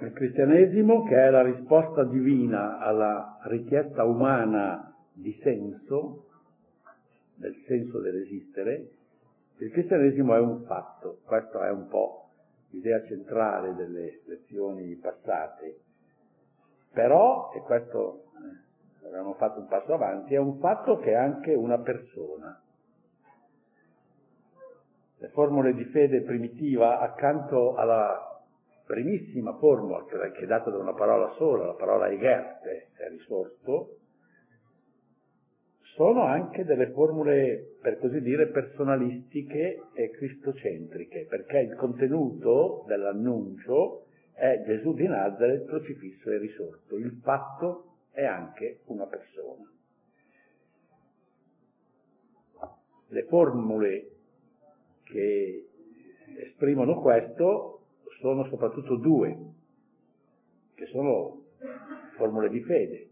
Il cristianesimo, che è la risposta divina alla richiesta umana di senso, del senso dell'esistere, il cristianesimo è un fatto, questa è un po' l'idea centrale delle lezioni passate, però, e questo eh, abbiamo fatto un passo avanti, è un fatto che è anche una persona. Le formule di fede primitiva, accanto alla primissima formula, che è data da una parola sola, la parola egerte, è risorto, sono anche delle formule, per così dire, personalistiche e cristocentriche, perché il contenuto dell'annuncio è Gesù di Nazareth crocifisso e risorto. Il fatto è anche una persona. Le formule che esprimono questo sono soprattutto due, che sono formule di fede.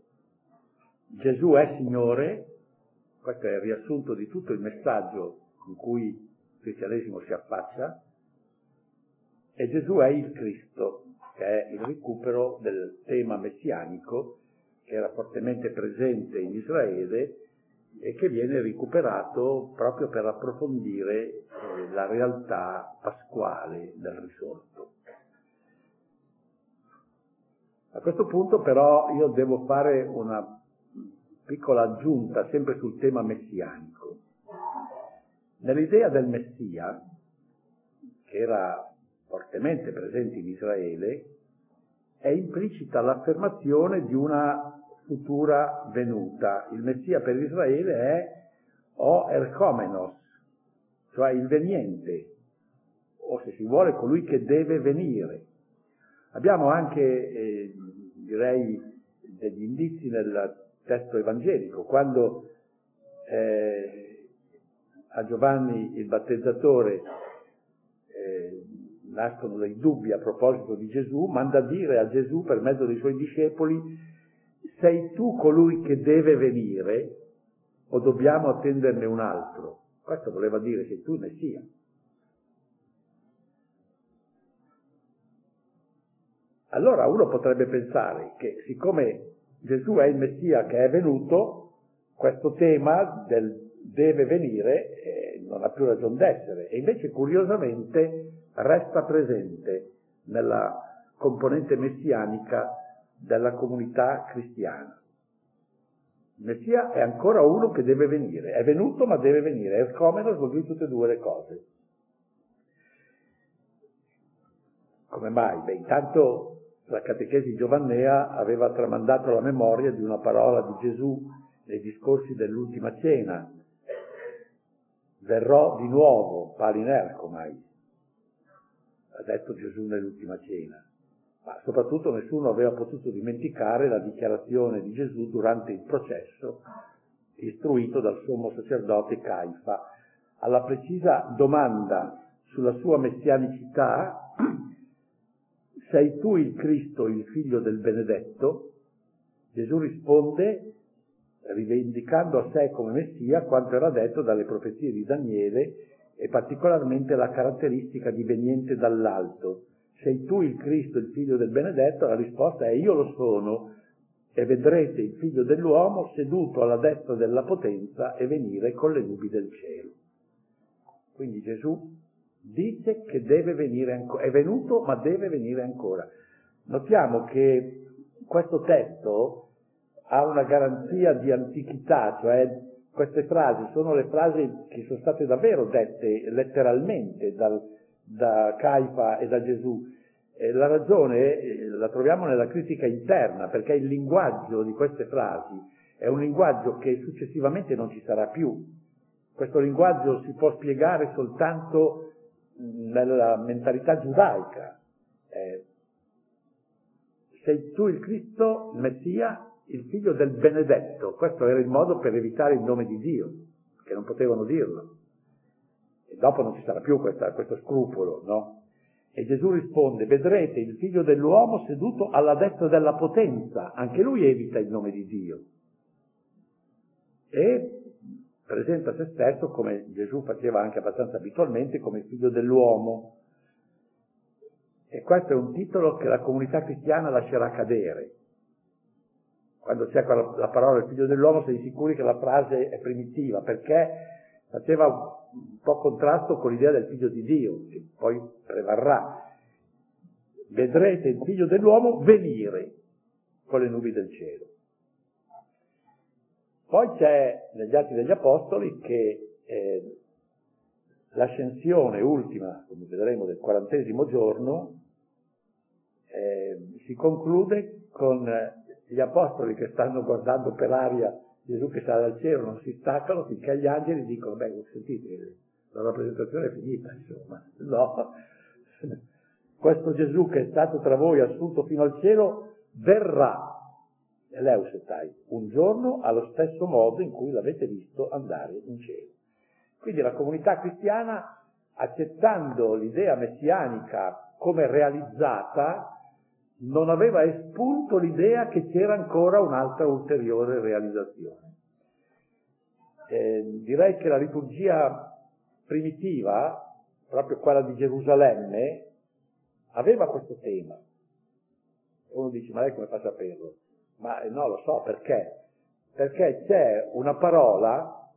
Gesù è Signore, questo è il riassunto di tutto il messaggio con cui il cristianesimo si affaccia, e Gesù è il Cristo, che è il recupero del tema messianico che era fortemente presente in Israele e che viene recuperato proprio per approfondire eh, la realtà pasquale del risorto. A questo punto però io devo fare una piccola aggiunta sempre sul tema messianico. Nell'idea del Messia, che era fortemente presente in Israele, è implicita l'affermazione di una futura venuta. Il Messia per Israele è o Ercomenos, cioè il veniente, o se si vuole colui che deve venire. Abbiamo anche, eh, direi, degli indizi nel testo evangelico, quando eh, a Giovanni il battezzatore eh, nascono dei dubbi a proposito di Gesù, manda a dire a Gesù per mezzo dei suoi discepoli, sei tu colui che deve venire o dobbiamo attenderne un altro? Questo voleva dire sei tu il Messia. Allora uno potrebbe pensare che siccome Gesù è il Messia che è venuto, questo tema del deve venire eh, non ha più ragione d'essere e invece curiosamente resta presente nella componente messianica della comunità cristiana. Il Messia è ancora uno che deve venire, è venuto ma deve venire, è Ercomenos vuol dire tutte e due le cose. Come mai? Beh, intanto la catechesi giovannea aveva tramandato la memoria di una parola di Gesù nei discorsi dell'ultima cena. Verrò di nuovo, palinercomai, ha detto Gesù nell'ultima cena. Ma soprattutto nessuno aveva potuto dimenticare la dichiarazione di Gesù durante il processo istruito dal sommo sacerdote Caifa. Alla precisa domanda sulla sua messianicità sei tu il Cristo, il figlio del benedetto? Gesù risponde rivendicando a sé come Messia quanto era detto dalle profezie di Daniele e particolarmente la caratteristica di veniente dall'alto. Sei tu il Cristo, il figlio del benedetto? La risposta è io lo sono e vedrete il figlio dell'uomo seduto alla destra della potenza e venire con le nubi del cielo. Quindi Gesù dice che deve venire ancora, è venuto ma deve venire ancora. Notiamo che questo testo ha una garanzia di antichità, cioè queste frasi sono le frasi che sono state davvero dette letteralmente dal, da Caifa e da Gesù. E la ragione eh, la troviamo nella critica interna, perché il linguaggio di queste frasi è un linguaggio che successivamente non ci sarà più. Questo linguaggio si può spiegare soltanto nella mentalità giudaica. Eh, sei tu il Cristo, il Messia, il figlio del benedetto. Questo era il modo per evitare il nome di Dio, che non potevano dirlo. E dopo non ci sarà più questa, questo scrupolo, no? E Gesù risponde, vedrete il figlio dell'uomo seduto alla destra della potenza, anche lui evita il nome di Dio. E presenta se stesso come Gesù faceva anche abbastanza abitualmente come figlio dell'uomo. E questo è un titolo che la comunità cristiana lascerà cadere. Quando c'è la parola del figlio dell'uomo sei sicuri che la frase è primitiva, perché faceva un po' contrasto con l'idea del figlio di Dio, che poi prevarrà. Vedrete il figlio dell'uomo venire con le nubi del cielo. Poi c'è negli Atti degli Apostoli che eh, l'ascensione ultima, come vedremo, del quarantesimo giorno, eh, si conclude con gli apostoli che stanno guardando per aria Gesù che sale dal cielo, non si staccano finché gli angeli dicono, beh, sentite, la rappresentazione è finita, insomma, no. Questo Gesù che è stato tra voi assunto fino al cielo verrà Eleusetai, un giorno allo stesso modo in cui l'avete visto andare in cielo. Quindi la comunità cristiana, accettando l'idea messianica come realizzata, non aveva espunto l'idea che c'era ancora un'altra ulteriore realizzazione. Eh, direi che la liturgia primitiva, proprio quella di Gerusalemme, aveva questo tema. Uno dice, ma lei come fa a saperlo? Ma eh, no, lo so perché. Perché c'è una parola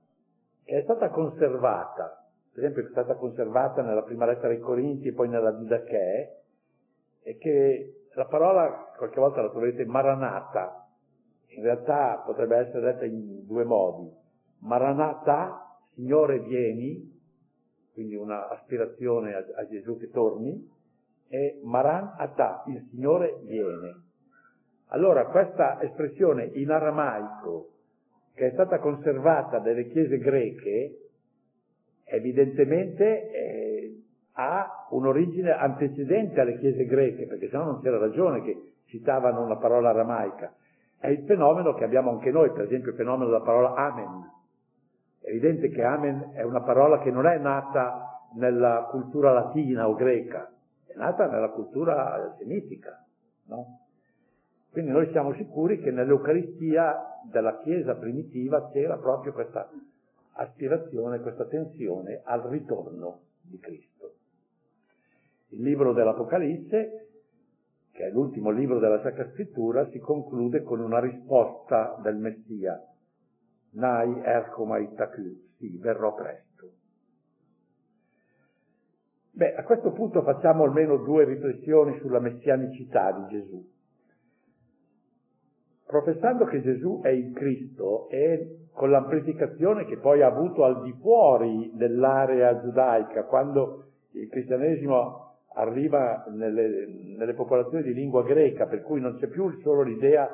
che è stata conservata, per esempio è stata conservata nella prima lettera ai Corinti e poi nella Didache, e che la parola qualche volta la troverete maranata, in realtà potrebbe essere detta in due modi. Maranata, Signore vieni, quindi una aspirazione a, a Gesù che torni, e Maranata, il Signore viene. Allora questa espressione in aramaico che è stata conservata dalle chiese greche evidentemente eh, ha un'origine antecedente alle chiese greche, perché sennò non c'era ragione che citavano una parola aramaica. È il fenomeno che abbiamo anche noi, per esempio il fenomeno della parola amen. È evidente che amen è una parola che non è nata nella cultura latina o greca, è nata nella cultura semitica, no? Quindi noi siamo sicuri che nell'Eucaristia della Chiesa primitiva c'era proprio questa aspirazione, questa tensione al ritorno di Cristo. Il libro dell'Apocalisse, che è l'ultimo libro della Sacra Scrittura, si conclude con una risposta del Messia. Nai ercomai taku, sì, verrò presto. Beh, a questo punto facciamo almeno due riflessioni sulla messianicità di Gesù professando che Gesù è il Cristo e con l'amplificazione che poi ha avuto al di fuori dell'area giudaica, quando il cristianesimo arriva nelle, nelle popolazioni di lingua greca, per cui non c'è più solo l'idea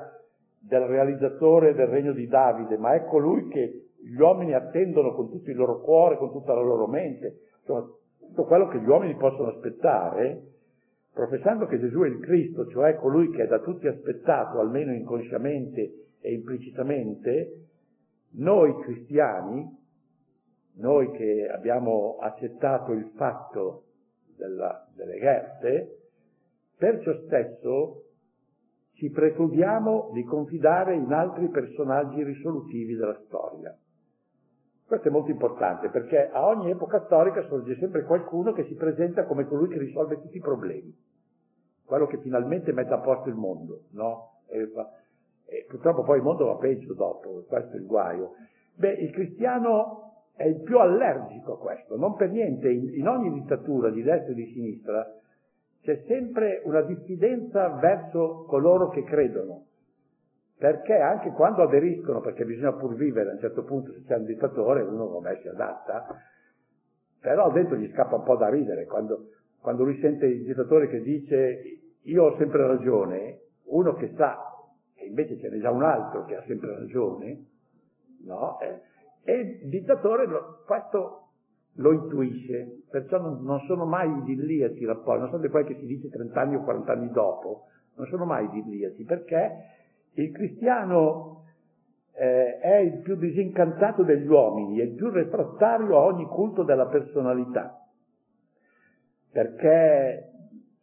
del realizzatore del regno di Davide, ma è colui che gli uomini attendono con tutto il loro cuore, con tutta la loro mente, insomma, tutto quello che gli uomini possono aspettare, professando che Gesù è il Cristo, cioè colui che è da tutti aspettato, almeno inconsciamente e implicitamente, noi cristiani, noi che abbiamo accettato il fatto della, delle guerre, per ciò stesso ci precludiamo di confidare in altri personaggi risolutivi della storia. Questo è molto importante perché a ogni epoca storica sorge sempre qualcuno che si presenta come colui che risolve tutti i problemi, quello che finalmente mette a posto il mondo, no? E, e purtroppo poi il mondo va peggio dopo, questo è il guaio. Beh, il cristiano è il più allergico a questo, non per niente, in, in ogni dittatura di destra e di sinistra c'è sempre una diffidenza verso coloro che credono, perché anche quando aderiscono, perché bisogna pur vivere a un certo punto, se c'è un dittatore, uno come si adatta, però dentro gli scappa un po' da ridere, quando, quando lui sente il dittatore che dice io ho sempre ragione, uno che sa che invece ce n'è già un altro che ha sempre ragione, no? E il dittatore lo, questo lo intuisce, perciò non, non sono mai idilliaci i rapporti, non sono di quelli che si dice 30 anni o 40 anni dopo, non sono mai idilliaci, perché il cristiano eh, è il più disincantato degli uomini, è il più refrattario a ogni culto della personalità, perché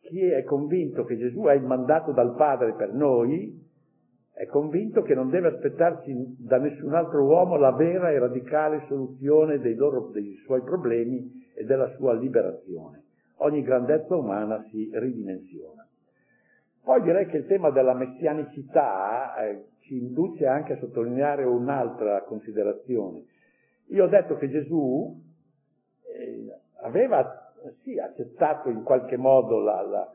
chi è convinto che Gesù è il mandato dal Padre per noi, è convinto che non deve aspettarsi da nessun altro uomo la vera e radicale soluzione dei, loro, dei suoi problemi e della sua liberazione. ogni grandezza umana si ridimensiona. Poi direi che il tema della messianicità eh, ci induce anche a sottolineare un'altra considerazione. Io ho detto che Gesù eh, aveva sì, accettato in qualche modo la, la,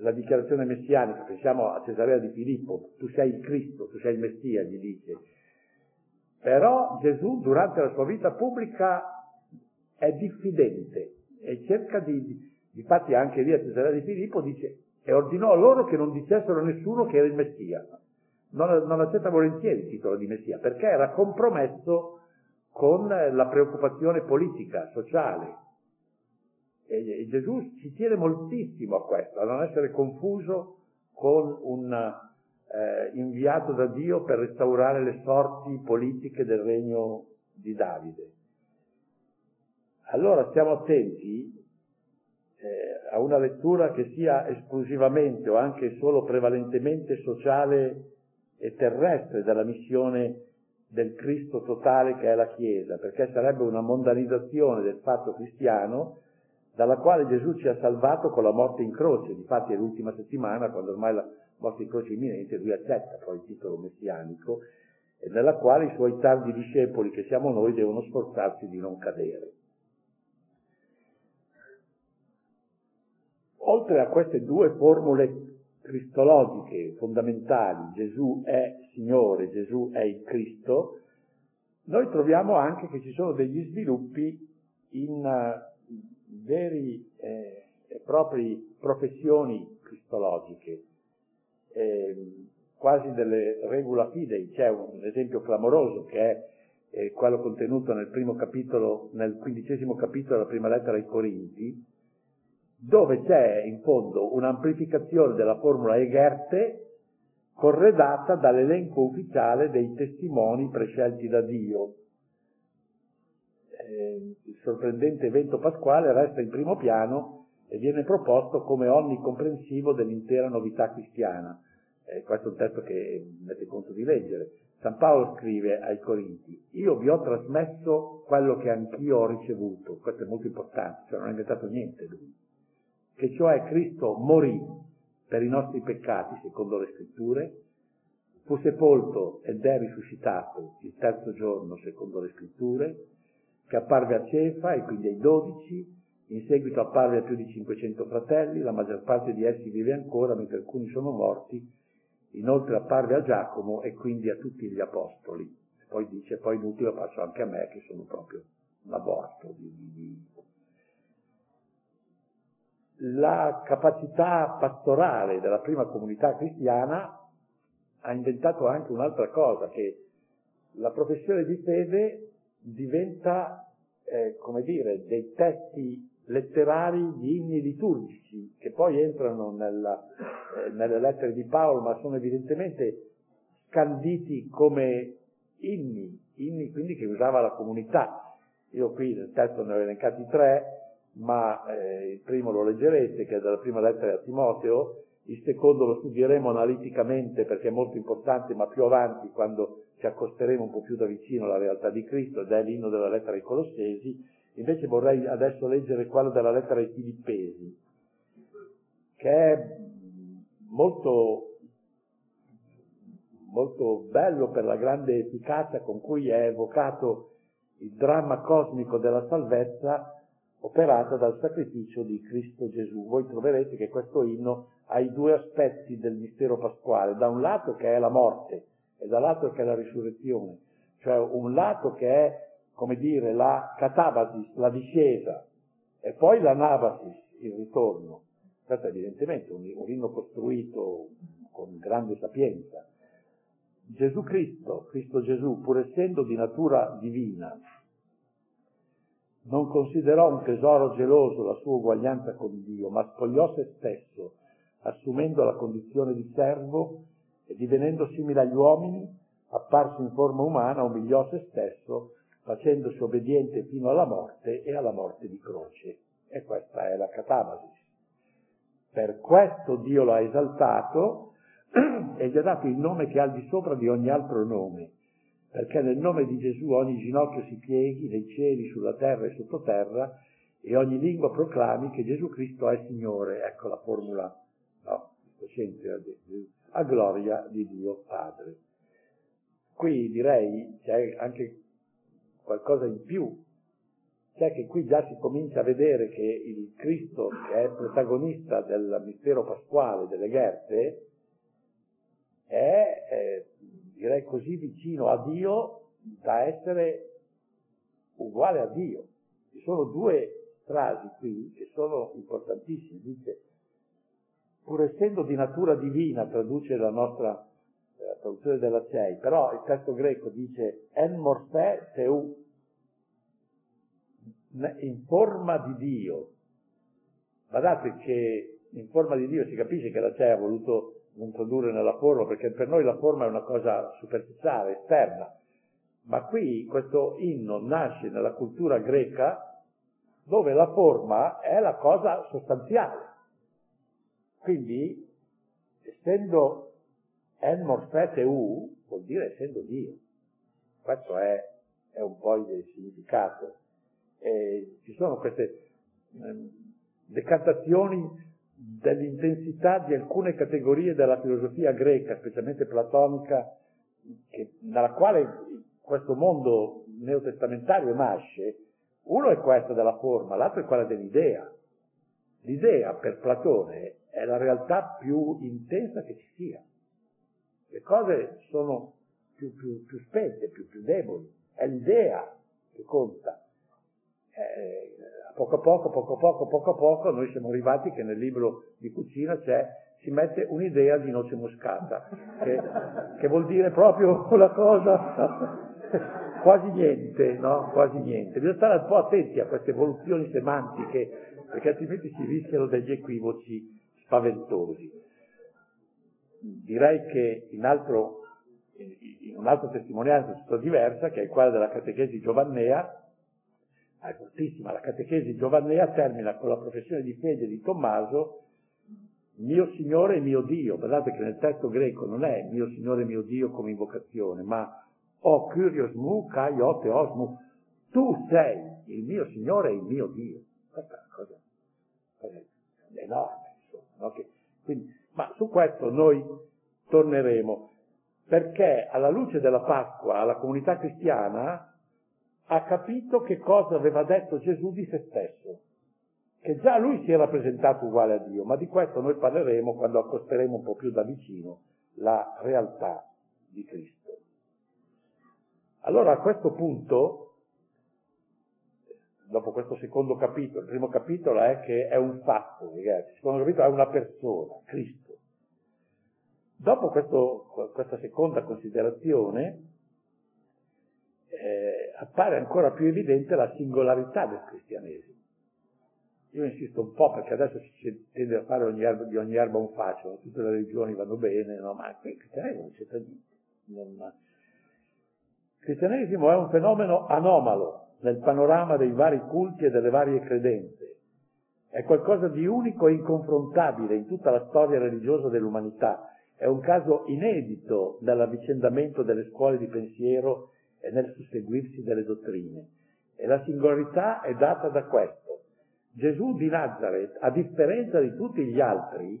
la, dichiarazione messianica, pensiamo a Cesarea di Filippo, tu sei il Cristo, tu sei il Messia, gli dice. Però Gesù durante la sua vita pubblica è diffidente e cerca di, Infatti anche lì a Cesarea di Filippo dice, e ordinò loro che non dicessero a nessuno che era il Messia. Non, non accetta volentieri il titolo di Messia, perché era compromesso con la preoccupazione politica, sociale. E, e Gesù ci tiene moltissimo a questo, a non essere confuso con un eh, inviato da Dio per restaurare le sorti politiche del regno di Davide. Allora stiamo attenti a una lettura che sia esclusivamente o anche solo prevalentemente sociale e terrestre della missione del Cristo totale che è la Chiesa, perché sarebbe una mondanizzazione del fatto cristiano dalla quale Gesù ci ha salvato con la morte in croce. Difatti è l'ultima settimana, quando ormai la morte in croce è imminente, lui accetta poi il titolo messianico, e nella quale i suoi tardi discepoli, che siamo noi, devono sforzarsi di non cadere. Oltre a queste due formule cristologiche fondamentali, Gesù è Signore, Gesù è il Cristo, noi troviamo anche che ci sono degli sviluppi in uh, veri eh, e propri professioni cristologiche, eh, quasi delle regula fidei. C'è un esempio clamoroso che è eh, quello contenuto nel primo capitolo, nel quindicesimo capitolo della prima lettera ai Corinti, dove c'è in fondo un'amplificazione della formula Egerte corredata dall'elenco ufficiale dei testimoni prescelti da Dio. Eh, il sorprendente evento pasquale resta in primo piano e viene proposto come onnicomprensivo dell'intera novità cristiana. Eh, questo è un testo che mette conto di leggere. San Paolo scrive ai Corinti, io vi ho trasmesso quello che anch'io ho ricevuto, questo è molto importante, cioè non ha inventato niente lui che cioè Cristo morì per i nostri peccati, secondo le scritture, fu sepolto ed è risuscitato il terzo giorno, secondo le scritture, che apparve a Cefa e quindi ai dodici, in seguito apparve a più di 500 fratelli, la maggior parte di essi vive ancora, mentre alcuni sono morti, inoltre apparve a Giacomo e quindi a tutti gli apostoli. Poi dice, poi l'ultimo passo anche a me, che sono proprio un aborto di, di, la capacità pastorale della prima comunità cristiana ha inventato anche un'altra cosa, che la professione di fede diventa, eh, come dire, dei testi letterari di inni liturgici che poi entrano nella, eh, nelle lettere di Paolo, ma sono evidentemente scanditi come inni, inni quindi che usava la comunità. Io qui nel testo ne ho elencati tre, ma eh, il primo lo leggerete, che è dalla prima lettera a Timoteo, il secondo lo studieremo analiticamente perché è molto importante, ma più avanti, quando ci accosteremo un po' più da vicino alla realtà di Cristo, ed è l'inno della lettera ai Colossesi. Invece vorrei adesso leggere quello della lettera ai Filippesi, che è molto, molto bello per la grande efficacia con cui è evocato il dramma cosmico della salvezza operata dal sacrificio di Cristo Gesù. Voi troverete che questo inno ha i due aspetti del mistero pasquale, da un lato che è la morte e dall'altro che è la risurrezione, cioè un lato che è, come dire, la catabasis, la discesa, e poi la navasis, il ritorno. Questo è evidentemente un, un inno costruito con grande sapienza. Gesù Cristo, Cristo Gesù, pur essendo di natura divina, non considerò un tesoro geloso la sua uguaglianza con Dio, ma spogliò se stesso, assumendo la condizione di servo e divenendo simile agli uomini, apparso in forma umana, umiliò se stesso, facendosi obbediente fino alla morte e alla morte di croce. E questa è la catabasis. Per questo Dio lo ha esaltato e gli ha dato il nome che ha al di sopra di ogni altro nome, perché nel nome di Gesù ogni ginocchio si pieghi nei cieli, sulla terra e sottoterra e ogni lingua proclami che Gesù Cristo è Signore. Ecco la formula no, a gloria di Dio Padre. Qui direi c'è anche qualcosa in più, cioè che qui già si comincia a vedere che il Cristo che è protagonista del mistero pasquale delle Gherte è, è direi così vicino a Dio da essere uguale a Dio. Ci sono due frasi qui che sono importantissime. Dice, pur essendo di natura divina, traduce la nostra eh, traduzione della CEI, però il testo greco dice en morfè teu, in forma di Dio. Guardate che in forma di Dio si capisce che la CEI ha voluto non tradurre nella forma, perché per noi la forma è una cosa superficiale, esterna, ma qui questo inno nasce nella cultura greca dove la forma è la cosa sostanziale. Quindi, essendo en morfete u, vuol dire essendo Dio. Questo è, è un po' il significato. E ci sono queste eh, decantazioni dell'intensità di alcune categorie della filosofia greca, specialmente platonica, che, nella quale questo mondo neotestamentario nasce, uno è questo della forma, l'altro è quella dell'idea. L'idea per Platone è la realtà più intensa che ci sia. Le cose sono più, più, più spente, più, più deboli, è l'idea che conta. Eh, poco a poco, poco a poco, poco a poco, noi siamo arrivati che nel libro di cucina c'è, si mette un'idea di noce moscata, che, che vuol dire proprio la cosa, quasi niente, no? Quasi niente. Bisogna stare un po' attenti a queste evoluzioni semantiche, perché altrimenti si rischiano degli equivoci spaventosi. Direi che in, altro, in un'altra testimonianza tutto diversa, che è quella della catechesi giovannea, è fortissima, la catechesi giovannea termina con la professione di fede di Tommaso, mio Signore e mio Dio. Guardate che nel testo greco non è mio Signore e mio Dio come invocazione, ma o curios mu, kai o teos mu, tu sei il mio Signore e il mio Dio. Questa è una cosa, cosa enorme, insomma. Che, quindi, ma su questo noi torneremo, perché alla luce della Pasqua, la comunità cristiana ha capito che cosa aveva detto Gesù di se stesso, che già lui si era presentato uguale a Dio, ma di questo noi parleremo quando accosteremo un po' più da vicino la realtà di Cristo. Allora a questo punto, dopo questo secondo capitolo, il primo capitolo è che è un fatto, ragazzi, il secondo capitolo è una persona, Cristo. Dopo questo, questa seconda considerazione, eh, appare ancora più evidente la singolarità del cristianesimo. Io insisto un po' perché adesso si tende a fare ogni erba, di ogni erba un fascio, tutte le religioni vanno bene, no? ma qui il cristianesimo non c'entra niente. Non... Il cristianesimo è un fenomeno anomalo nel panorama dei vari culti e delle varie credenze. È qualcosa di unico e inconfrontabile in tutta la storia religiosa dell'umanità. È un caso inedito nell'avvicendamento delle scuole di pensiero e nel susseguirsi delle dottrine. E la singolarità è data da questo. Gesù di Nazareth, a differenza di tutti gli altri,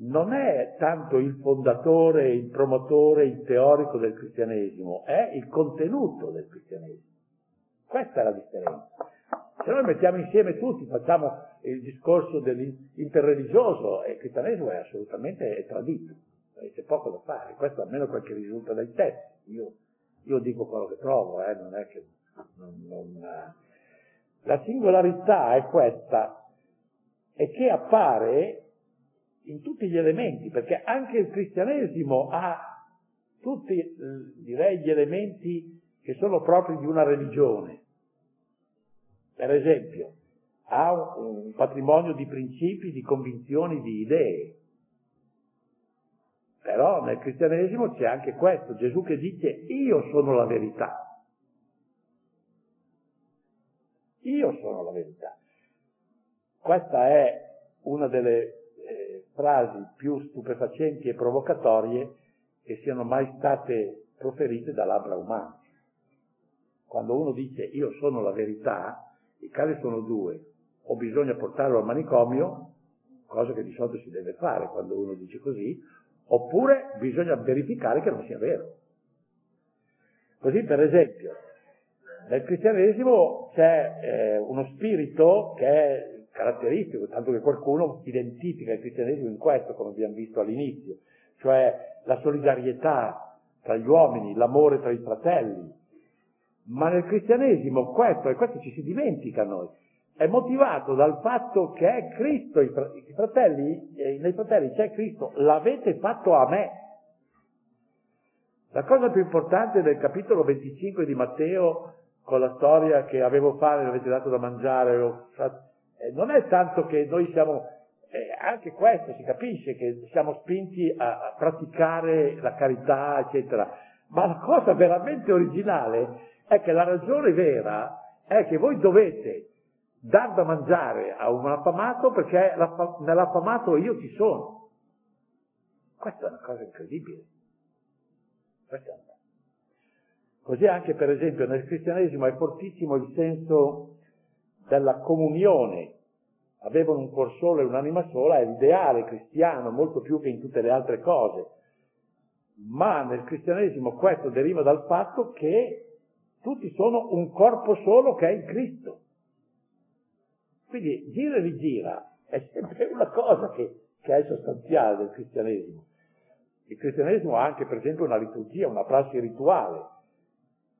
non è tanto il fondatore, il promotore, il teorico del cristianesimo, è il contenuto del cristianesimo. Questa è la differenza. Se noi mettiamo insieme tutti, facciamo il discorso dell'interreligioso, il cristianesimo è assolutamente tradito, c'è poco da fare, questo almeno quel che risulta dai testi. Io io dico quello che trovo, eh, non è che... Non, non, eh. La singolarità è questa, e che appare in tutti gli elementi, perché anche il cristianesimo ha tutti, eh, direi, gli elementi che sono propri di una religione. Per esempio, ha un patrimonio di principi, di convinzioni, di idee. Però nel cristianesimo c'è anche questo, Gesù che dice io sono la verità. Io sono la verità. Questa è una delle eh, frasi più stupefacenti e provocatorie che siano mai state proferite da labbra umane. Quando uno dice io sono la verità, i casi sono due. o bisogna portarlo al manicomio, cosa che di solito si deve fare quando uno dice così, oppure bisogna verificare che non sia vero. Così per esempio, nel cristianesimo c'è eh, uno spirito che è caratteristico, tanto che qualcuno identifica il cristianesimo in questo, come abbiamo visto all'inizio, cioè la solidarietà tra gli uomini, l'amore tra i fratelli. Ma nel cristianesimo questo, e questo ci si dimentica noi, è motivato dal fatto che è Cristo, i fratelli, nei fratelli c'è Cristo, l'avete fatto a me. La cosa più importante del capitolo 25 di Matteo, con la storia che avevo fame, mi avete dato da mangiare, eh, non è tanto che noi siamo, eh, anche questo si capisce che siamo spinti a praticare la carità, eccetera, ma la cosa veramente originale è che la ragione vera è che voi dovete dar da mangiare a un affamato perché nell'affamato io ci sono. Questa è una cosa incredibile. Questa è una... Così anche per esempio nel cristianesimo è fortissimo il senso della comunione. Avevano un cuor solo e un'anima sola, è l'ideale cristiano, molto più che in tutte le altre cose. Ma nel cristianesimo questo deriva dal fatto che tutti sono un corpo solo che è il Cristo. Quindi gira e rigira è sempre una cosa che, che è sostanziale del cristianesimo. Il cristianesimo ha anche, per esempio, una liturgia, una prassi rituale,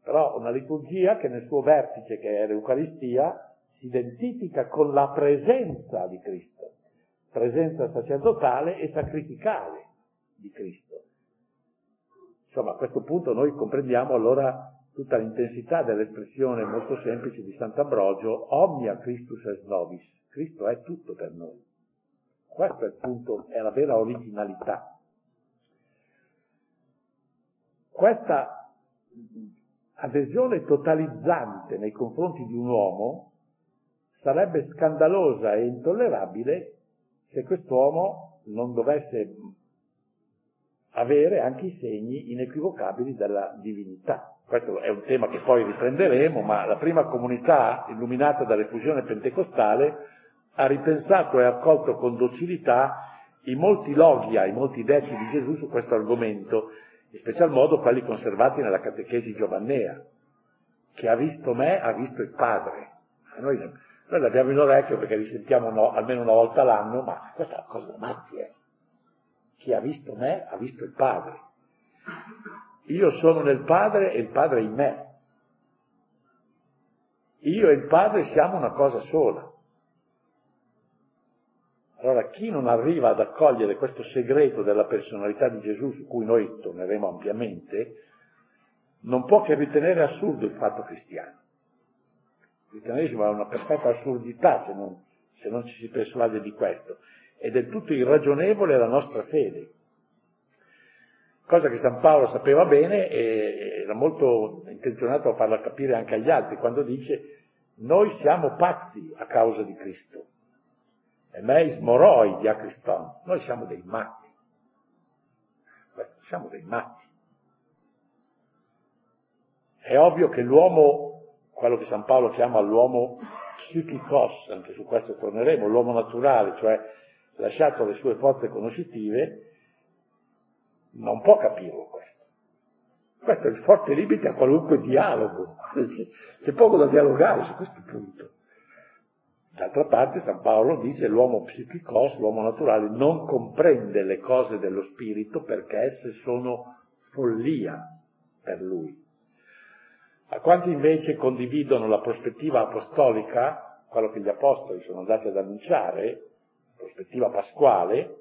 però una liturgia che nel suo vertice, che è l'Eucaristia, si identifica con la presenza di Cristo, presenza sacerdotale e sacrificale di Cristo. Insomma, a questo punto noi comprendiamo allora tutta l'intensità dell'espressione molto semplice di Sant'Ambrogio, omnia Christus es nobis, Cristo è tutto per noi. Questo è il punto, è la vera originalità. Questa adesione totalizzante nei confronti di un uomo sarebbe scandalosa e intollerabile se quest'uomo non dovesse avere anche i segni inequivocabili della divinità. Questo è un tema che poi riprenderemo, ma la prima comunità illuminata dall'effusione pentecostale ha ripensato e accolto con docilità i molti logia, i molti detti di Gesù su questo argomento, in special modo quelli conservati nella catechesi giovannea. Chi ha visto me ha visto il Padre. Noi, noi l'abbiamo in orecchio perché li sentiamo no, almeno una volta l'anno, ma questa è una cosa da matti, eh. Chi ha visto me ha visto il Padre. Io sono nel Padre e il Padre in me. Io e il Padre siamo una cosa sola. Allora chi non arriva ad accogliere questo segreto della personalità di Gesù, su cui noi torneremo ampiamente, non può che ritenere assurdo il fatto cristiano. Il cristianesimo è una perfetta assurdità se non, se non ci si persuade di questo. È del tutto irragionevole la nostra fede cosa che San Paolo sapeva bene e era molto intenzionato a farla capire anche agli altri quando dice noi siamo pazzi a causa di Cristo. E meis moroi di Acriston. Noi siamo dei matti. Siamo dei matti. È ovvio che l'uomo, quello che San Paolo chiama l'uomo psichikos, anche su questo torneremo, l'uomo naturale, cioè lasciato alle sue forze conoscitive, non può capirlo questo. Questo è il forte limite a qualunque dialogo. C'è poco da dialogare su questo punto. D'altra parte San Paolo dice l'uomo psichicos, l'uomo naturale, non comprende le cose dello spirito perché esse sono follia per lui. A quanti invece condividono la prospettiva apostolica, quello che gli apostoli sono andati ad annunciare, prospettiva pasquale,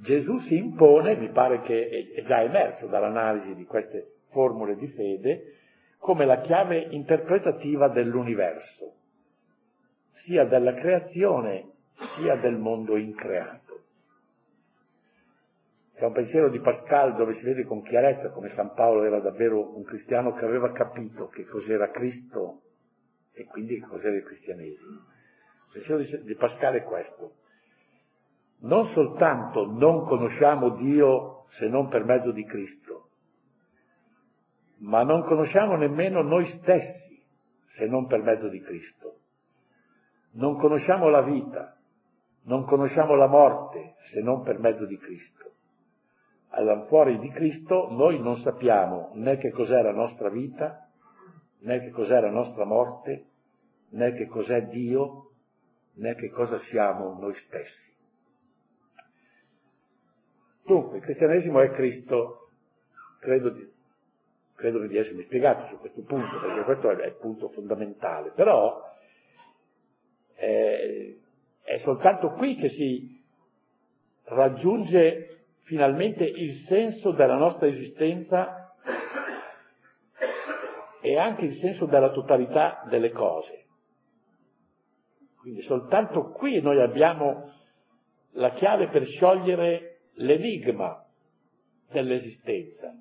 Gesù si impone, mi pare che è già emerso dall'analisi di queste formule di fede, come la chiave interpretativa dell'universo, sia della creazione sia del mondo increato. C'è un pensiero di Pascal dove si vede con chiarezza come San Paolo era davvero un cristiano che aveva capito che cos'era Cristo e quindi che cos'era il cristianesimo. Il pensiero di Pascal è questo non soltanto non conosciamo Dio se non per mezzo di Cristo, ma non conosciamo nemmeno noi stessi se non per mezzo di Cristo. non conosciamo la vita, non conosciamo la morte se non per mezzo di Cristo. All'anfuori di Cristo noi non sappiamo né che cos'è la nostra vita, né che cos'è la nostra morte, né che cos'è Dio, né che cosa siamo noi stessi. Dunque, il cristianesimo è Cristo, credo di, credo di essermi spiegato su questo punto, perché questo è il punto fondamentale, però eh, è soltanto qui che si raggiunge finalmente il senso della nostra esistenza e anche il senso della totalità delle cose. Quindi soltanto qui noi abbiamo la chiave per sciogliere l'enigma dell'esistenza.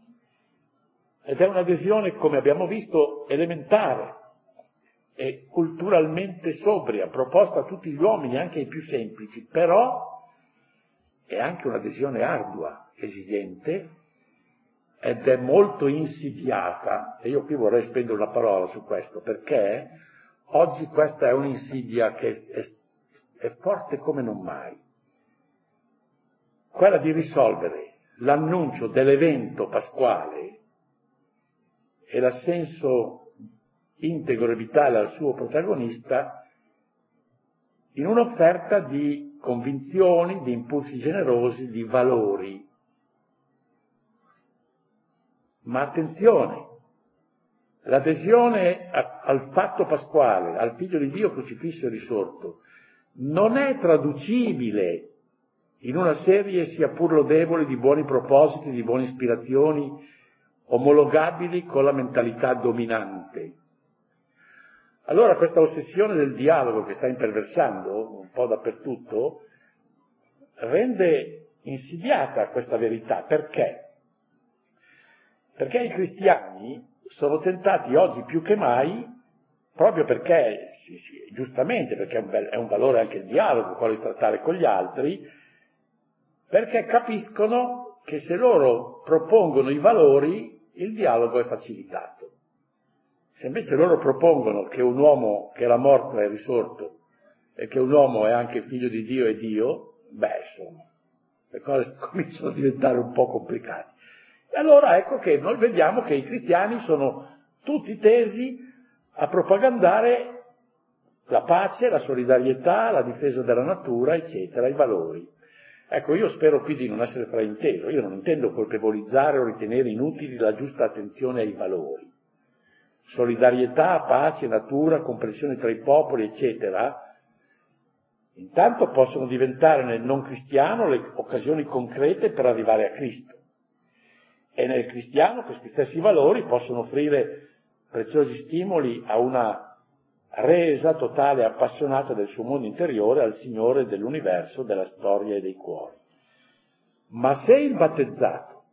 Ed è un'adesione, come abbiamo visto, elementare e culturalmente sobria, proposta a tutti gli uomini, anche ai più semplici, però è anche un'adesione ardua, esigente, ed è molto insidiata. E io qui vorrei spendere una parola su questo, perché oggi questa è un'insidia che è, è forte come non mai quella di risolvere l'annuncio dell'evento pasquale e l'assenso integro e vitale al suo protagonista in un'offerta di convinzioni, di impulsi generosi, di valori. Ma attenzione, l'adesione a, al fatto pasquale, al figlio di Dio crocifisso e risorto, non è traducibile in una serie sia pur lodevole di buoni propositi, di buone ispirazioni, omologabili con la mentalità dominante. Allora questa ossessione del dialogo che sta imperversando un po' dappertutto rende insidiata questa verità. Perché? Perché i cristiani sono tentati oggi più che mai, proprio perché, sì, sì, giustamente, perché è un, è un valore anche il dialogo, quello di trattare con gli altri, perché capiscono che se loro propongono i valori, il dialogo è facilitato. Se invece loro propongono che un uomo che era morto è risorto e che un uomo è anche figlio di Dio e Dio, beh, insomma, le cose cominciano a diventare un po' complicate. E allora ecco che noi vediamo che i cristiani sono tutti tesi a propagandare la pace, la solidarietà, la difesa della natura, eccetera, i valori. Ecco, io spero qui di non essere frainteso, io non intendo colpevolizzare o ritenere inutili la giusta attenzione ai valori. Solidarietà, pace, natura, comprensione tra i popoli, eccetera, intanto possono diventare nel non cristiano le occasioni concrete per arrivare a Cristo. E nel cristiano questi stessi valori possono offrire preziosi stimoli a una resa totale e appassionata del suo mondo interiore al Signore dell'universo, della storia e dei cuori. Ma se il battezzato,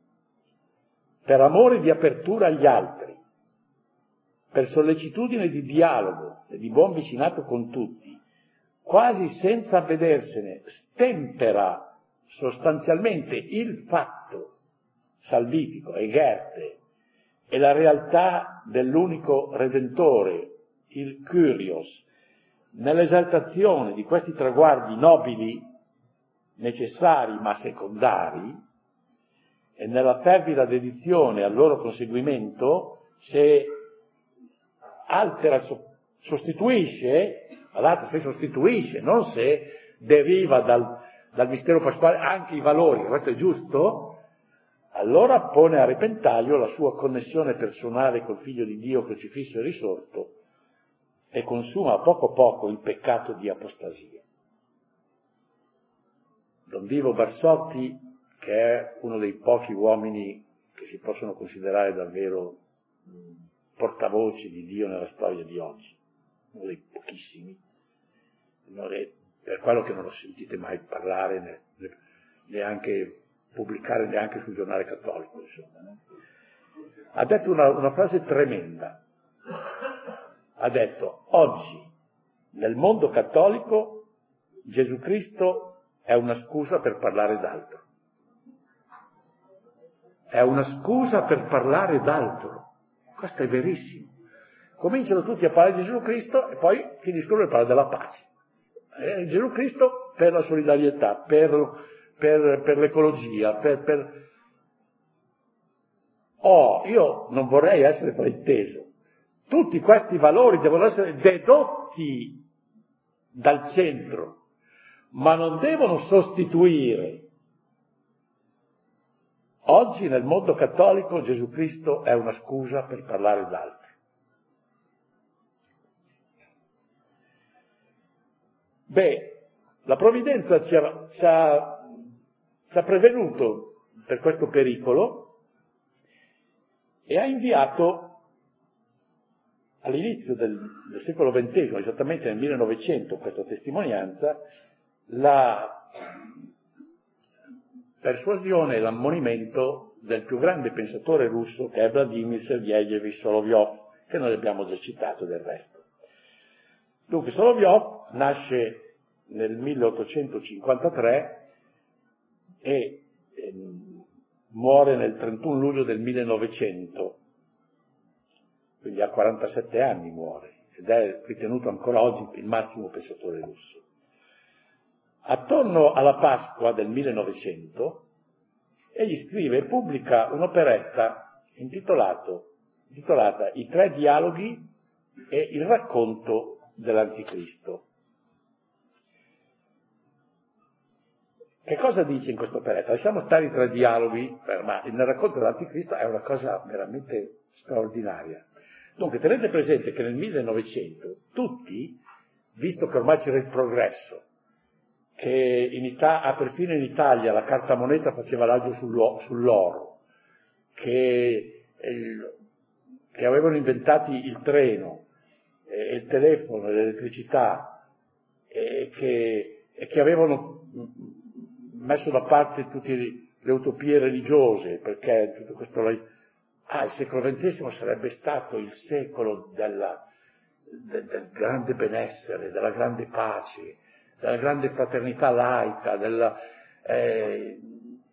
per amore di apertura agli altri, per sollecitudine di dialogo e di buon vicinato con tutti, quasi senza avvedersene, stempera sostanzialmente il fatto salvifico, egerte, e la realtà dell'unico Redentore il Curios, nell'esaltazione di questi traguardi nobili, necessari ma secondari, e nella fervida dedizione al loro conseguimento, se altera, sostituisce, guardate, se sostituisce, non se deriva dal, dal mistero pasquale anche i valori, questo è giusto, allora pone a repentaglio la sua connessione personale col Figlio di Dio crocifisso e risorto e consuma poco a poco il peccato di apostasia. Don Vivo Barsotti, che è uno dei pochi uomini che si possono considerare davvero portavoci di Dio nella storia di oggi, uno dei pochissimi, per quello che non lo sentite mai parlare, neanche pubblicare neanche sul giornale cattolico, insomma. Ha detto una, una frase tremenda ha detto oggi nel mondo cattolico Gesù Cristo è una scusa per parlare d'altro. È una scusa per parlare d'altro. Questo è verissimo. Cominciano tutti a parlare di Gesù Cristo e poi finiscono per parlare della pace. Eh, Gesù Cristo per la solidarietà, per, per, per l'ecologia, per, per... Oh, io non vorrei essere frainteso. Tutti questi valori devono essere dedotti dal centro, ma non devono sostituire. Oggi nel mondo cattolico Gesù Cristo è una scusa per parlare d'altro. Beh, la provvidenza ci ha, ci ha, ci ha prevenuto per questo pericolo e ha inviato all'inizio del, del, secolo XX, esattamente nel 1900, questa testimonianza, la persuasione e l'ammonimento del più grande pensatore russo che è Vladimir Sergeyevich Solovyov, che noi abbiamo già citato del resto. Dunque Solovyov nasce nel 1853 e eh, muore nel 31 luglio del 1900, quindi a 47 anni muore ed è ritenuto ancora oggi il massimo pensatore russo. Attorno alla Pasqua del 1900 egli scrive e pubblica un'operetta intitolata I tre dialoghi e il racconto dell'anticristo. Che cosa dice in questo operetta? Lasciamo stare i tre dialoghi, eh, ma nel racconto dell'anticristo è una cosa veramente straordinaria. Dunque tenete presente che nel 1900 tutti, visto che ormai c'era il progresso, che in Italia, perfino in Italia la carta moneta faceva l'agio sull'oro, che, il, che avevano inventati il treno, eh, il telefono, l'elettricità, e che, e che avevano messo da parte tutte le utopie religiose, perché tutto questo... Ah, il secolo XX sarebbe stato il secolo della, del, del, grande benessere, della grande pace, della grande fraternità laica, della, eh,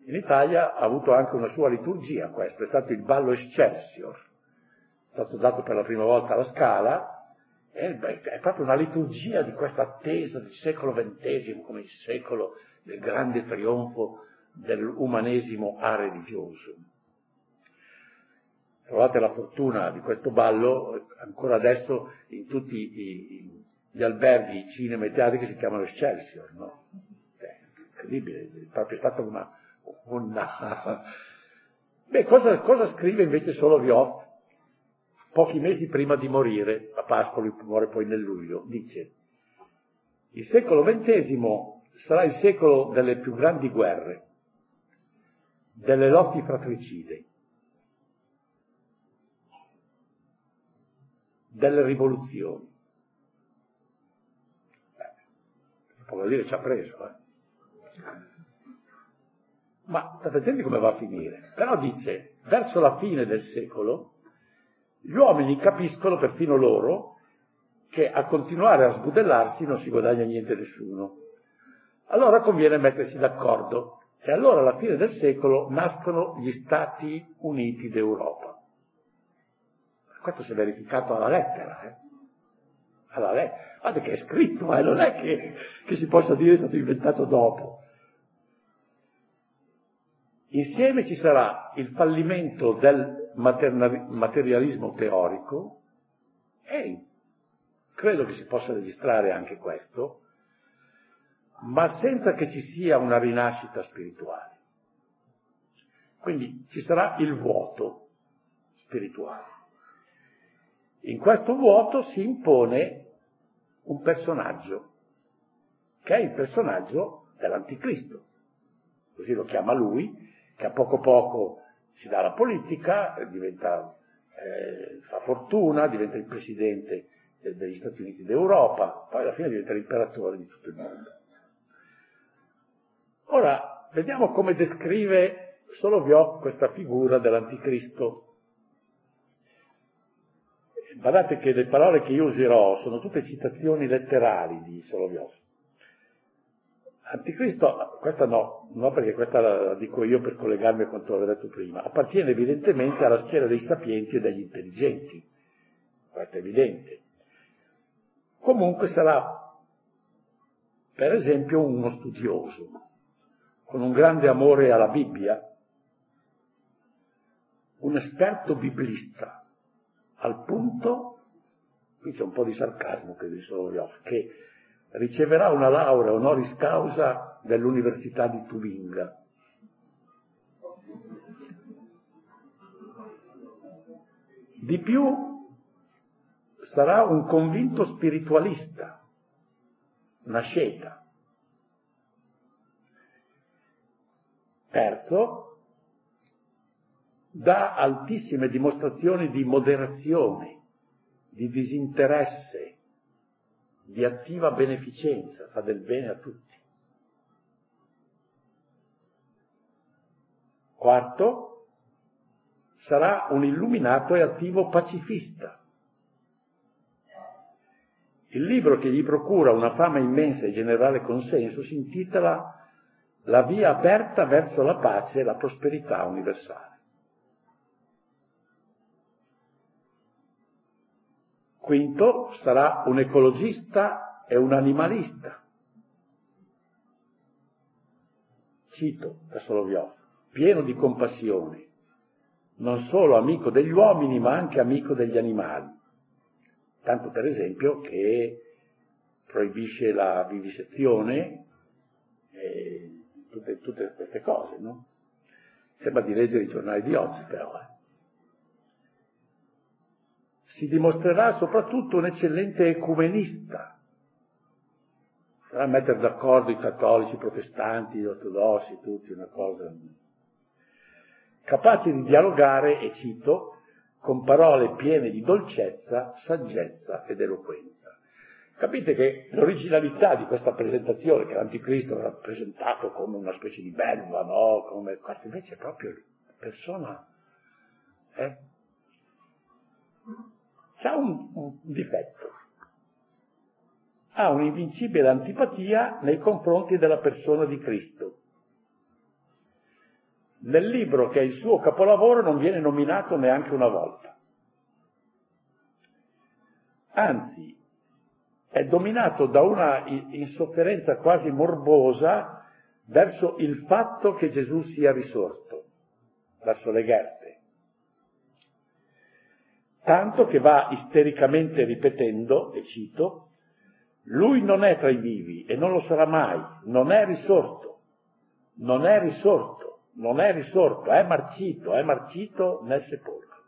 in Italia ha avuto anche una sua liturgia questo, è stato il ballo Excelsior, è stato dato per la prima volta alla Scala, è, è proprio una liturgia di questa attesa del secolo XX come il secolo del grande trionfo dell'umanesimo a religioso. Trovate la fortuna di questo ballo, ancora adesso in tutti i, gli alberghi, i cinema e i teatri che si chiamano Excelsior, no? È incredibile, è proprio stata una... una... Beh, cosa, cosa scrive invece solo Vioff? pochi mesi prima di morire, a Pasqua lui muore poi nel luglio, dice, il secolo XX sarà il secolo delle più grandi guerre, delle lotti fratricide, delle rivoluzioni. Beh, può dire ci ha preso, eh. Ma state attenti come va a finire. Però dice, verso la fine del secolo, gli uomini capiscono perfino loro che a continuare a sbudellarsi non si guadagna niente nessuno. Allora conviene mettersi d'accordo e allora alla fine del secolo nascono gli Stati Uniti d'Europa. Questo si è verificato alla lettera, eh? Alla lettera. Guarda che è scritto, eh? non è che, che si possa dire è stato inventato dopo. Insieme ci sarà il fallimento del materialismo teorico e credo che si possa registrare anche questo, ma senza che ci sia una rinascita spirituale. Quindi ci sarà il vuoto spirituale. In questo vuoto si impone un personaggio, che è il personaggio dell'anticristo, così lo chiama lui, che a poco poco si dà la politica, diventa, eh, fa fortuna, diventa il presidente degli Stati Uniti d'Europa, poi alla fine diventa l'imperatore di tutto il mondo. Ora, vediamo come descrive Solovyov questa figura dell'anticristo. Guardate che le parole che io userò sono tutte citazioni letterali di Solovyov. Anticristo, questa no, no perché questa la, dico io per collegarmi a quanto avevo detto prima, appartiene evidentemente alla schiera dei sapienti e degli intelligenti, questo è evidente. Comunque sarà per esempio uno studioso, con un grande amore alla Bibbia, un esperto biblista, al punto, qui c'è un po' di sarcasmo che occhi, che riceverà una laurea honoris causa dell'Università di Tubinga. Di più, sarà un convinto spiritualista, una scelta. Terzo, dà altissime dimostrazioni di moderazione, di disinteresse, di attiva beneficenza, fa del bene a tutti. Quarto, sarà un illuminato e attivo pacifista. Il libro che gli procura una fama immensa e generale consenso si intitola La via aperta verso la pace e la prosperità universale. Quinto, sarà un ecologista e un animalista. Cito da Soloviov, pieno di compassione, non solo amico degli uomini ma anche amico degli animali. Tanto per esempio che proibisce la vivisezione e tutte, tutte queste cose, no? Sembra di leggere i giornali di oggi però. Eh si dimostrerà soprattutto un eccellente ecumenista. Sarà mettere d'accordo i cattolici, i protestanti, gli ortodossi, tutti, una cosa. Capace di dialogare, e cito, con parole piene di dolcezza, saggezza ed eloquenza. Capite che l'originalità di questa presentazione, che l'anticristo era presentato come una specie di belva, no? Come, questo invece è proprio persona, eh? Ha un, un difetto. Ha un'invincibile antipatia nei confronti della persona di Cristo. Nel libro che è il suo capolavoro non viene nominato neanche una volta. Anzi, è dominato da una insofferenza quasi morbosa verso il fatto che Gesù sia risorto, verso le guerre tanto che va istericamente ripetendo, e cito, lui non è tra i vivi e non lo sarà mai, non è risorto, non è risorto, non è risorto, è marcito, è marcito nel sepolcro.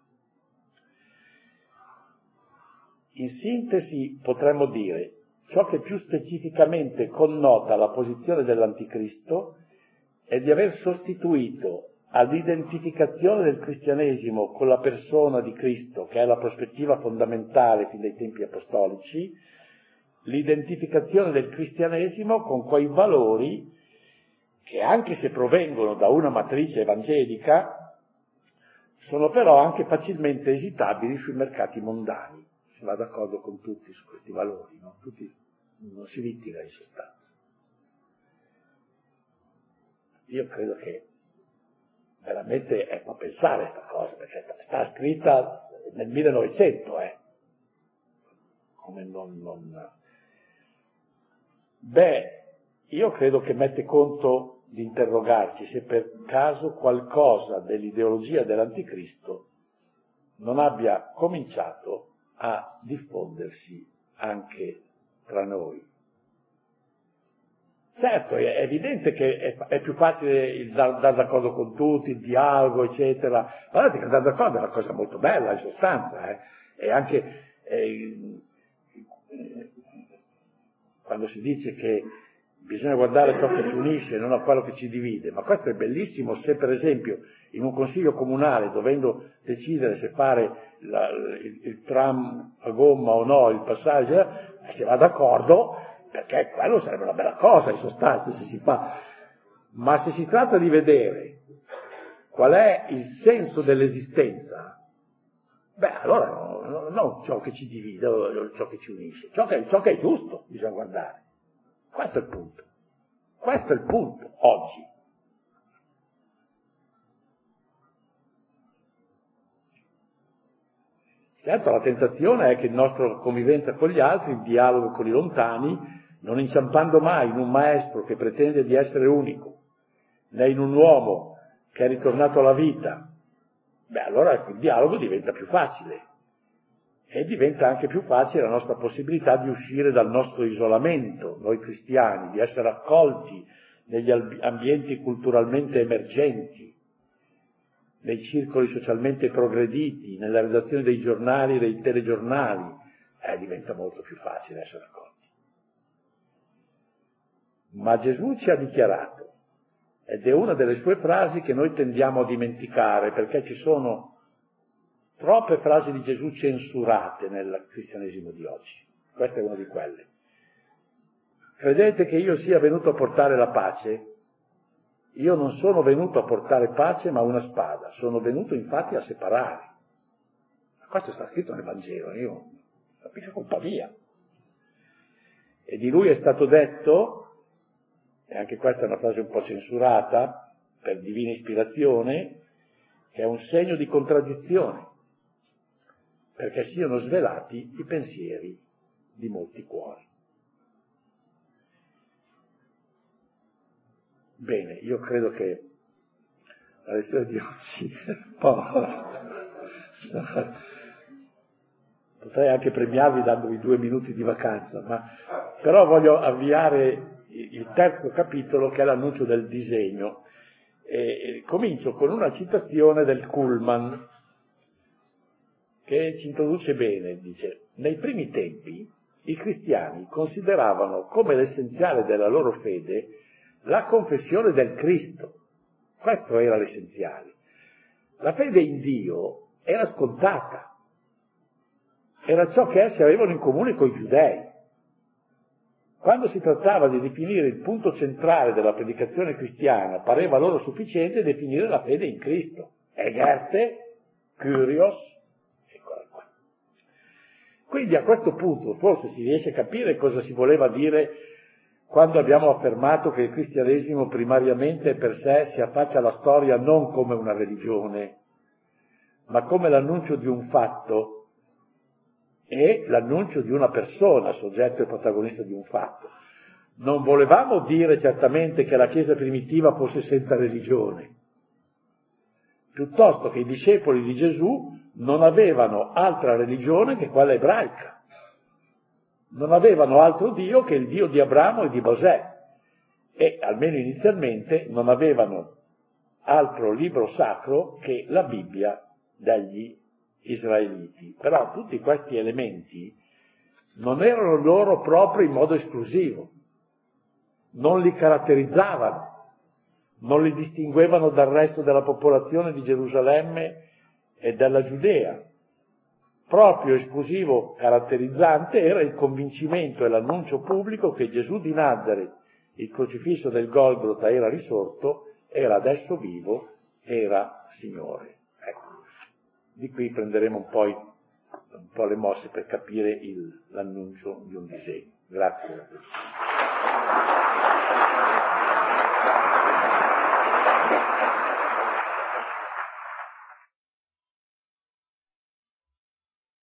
In sintesi potremmo dire, ciò che più specificamente connota la posizione dell'anticristo è di aver sostituito all'identificazione del cristianesimo con la persona di Cristo, che è la prospettiva fondamentale fin dai tempi apostolici, l'identificazione del cristianesimo con quei valori che anche se provengono da una matrice evangelica, sono però anche facilmente esitabili sui mercati mondani. Si va d'accordo con tutti su questi valori, no? tutti, non si litiga in sostanza. Io credo che veramente è da pensare sta cosa, perché sta, sta scritta nel 1900, eh. Come non, non... Beh, io credo che mette conto di interrogarci se per caso qualcosa dell'ideologia dell'anticristo non abbia cominciato a diffondersi anche tra noi. Certo, è evidente che è, più facile il dar, d'accordo con tutti, il dialogo, eccetera. Guardate che andare d'accordo è una cosa molto bella in sostanza, eh? E anche eh, quando si dice che bisogna guardare ciò che ci unisce e non a quello che ci divide, ma questo è bellissimo se per esempio in un consiglio comunale dovendo decidere se fare la, il, il, tram a gomma o no, il passaggio, si va d'accordo perché quello sarebbe una bella cosa in sostanza se si fa. Ma se si tratta di vedere qual è il senso dell'esistenza, beh, allora non no, no, ciò che ci divide o ciò che ci unisce, ciò che, ciò che è giusto bisogna guardare. Questo è il punto. Questo è il punto oggi. Certo, la tentazione è che la nostra convivenza con gli altri, il dialogo con i lontani, non inciampando mai in un maestro che pretende di essere unico, né in un uomo che è ritornato alla vita, beh allora il dialogo diventa più facile. E diventa anche più facile la nostra possibilità di uscire dal nostro isolamento, noi cristiani, di essere accolti negli ambienti culturalmente emergenti, nei circoli socialmente progrediti, nella redazione dei giornali, dei telegiornali, eh, diventa molto più facile essere accolti. Ma Gesù ci ha dichiarato, ed è una delle sue frasi che noi tendiamo a dimenticare, perché ci sono troppe frasi di Gesù censurate nel cristianesimo di oggi. Questa è una di quelle. Credete che io sia venuto a portare la pace? Io non sono venuto a portare pace ma una spada, sono venuto infatti a separare. Questo sta scritto nel Vangelo, io capisco colpa mia. E di lui è stato detto, e anche questa è una frase un po' censurata, per divina ispirazione, che è un segno di contraddizione perché siano svelati i pensieri di molti cuori. Bene, io credo che la lezione di oggi potrei anche premiarvi dandovi due minuti di vacanza, ma però voglio avviare il terzo capitolo che è l'annuncio del disegno. E comincio con una citazione del Kuhlman, che ci introduce bene, dice, nei primi tempi i cristiani consideravano come l'essenziale della loro fede la confessione del Cristo. Questo era l'essenziale. La fede in Dio era scontata, era ciò che essi avevano in comune con i giudei. Quando si trattava di definire il punto centrale della predicazione cristiana, pareva loro sufficiente definire la fede in Cristo. Egerte, Curios, quindi a questo punto forse si riesce a capire cosa si voleva dire quando abbiamo affermato che il cristianesimo primariamente per sé si affaccia alla storia non come una religione, ma come l'annuncio di un fatto e l'annuncio di una persona, soggetto e protagonista di un fatto. Non volevamo dire certamente che la Chiesa primitiva fosse senza religione, piuttosto che i discepoli di Gesù non avevano altra religione che quella ebraica, non avevano altro Dio che il Dio di Abramo e di Mosè e almeno inizialmente non avevano altro libro sacro che la Bibbia degli israeliti. Però tutti questi elementi non erano loro propri in modo esclusivo, non li caratterizzavano, non li distinguevano dal resto della popolazione di Gerusalemme e dalla Giudea. Proprio esclusivo caratterizzante era il convincimento e l'annuncio pubblico che Gesù di Nazareth, il crocifisso del Golgota, era risorto, era adesso vivo, era Signore. Ecco, di qui prenderemo un po', un po le mosse per capire il, l'annuncio di un disegno. Grazie.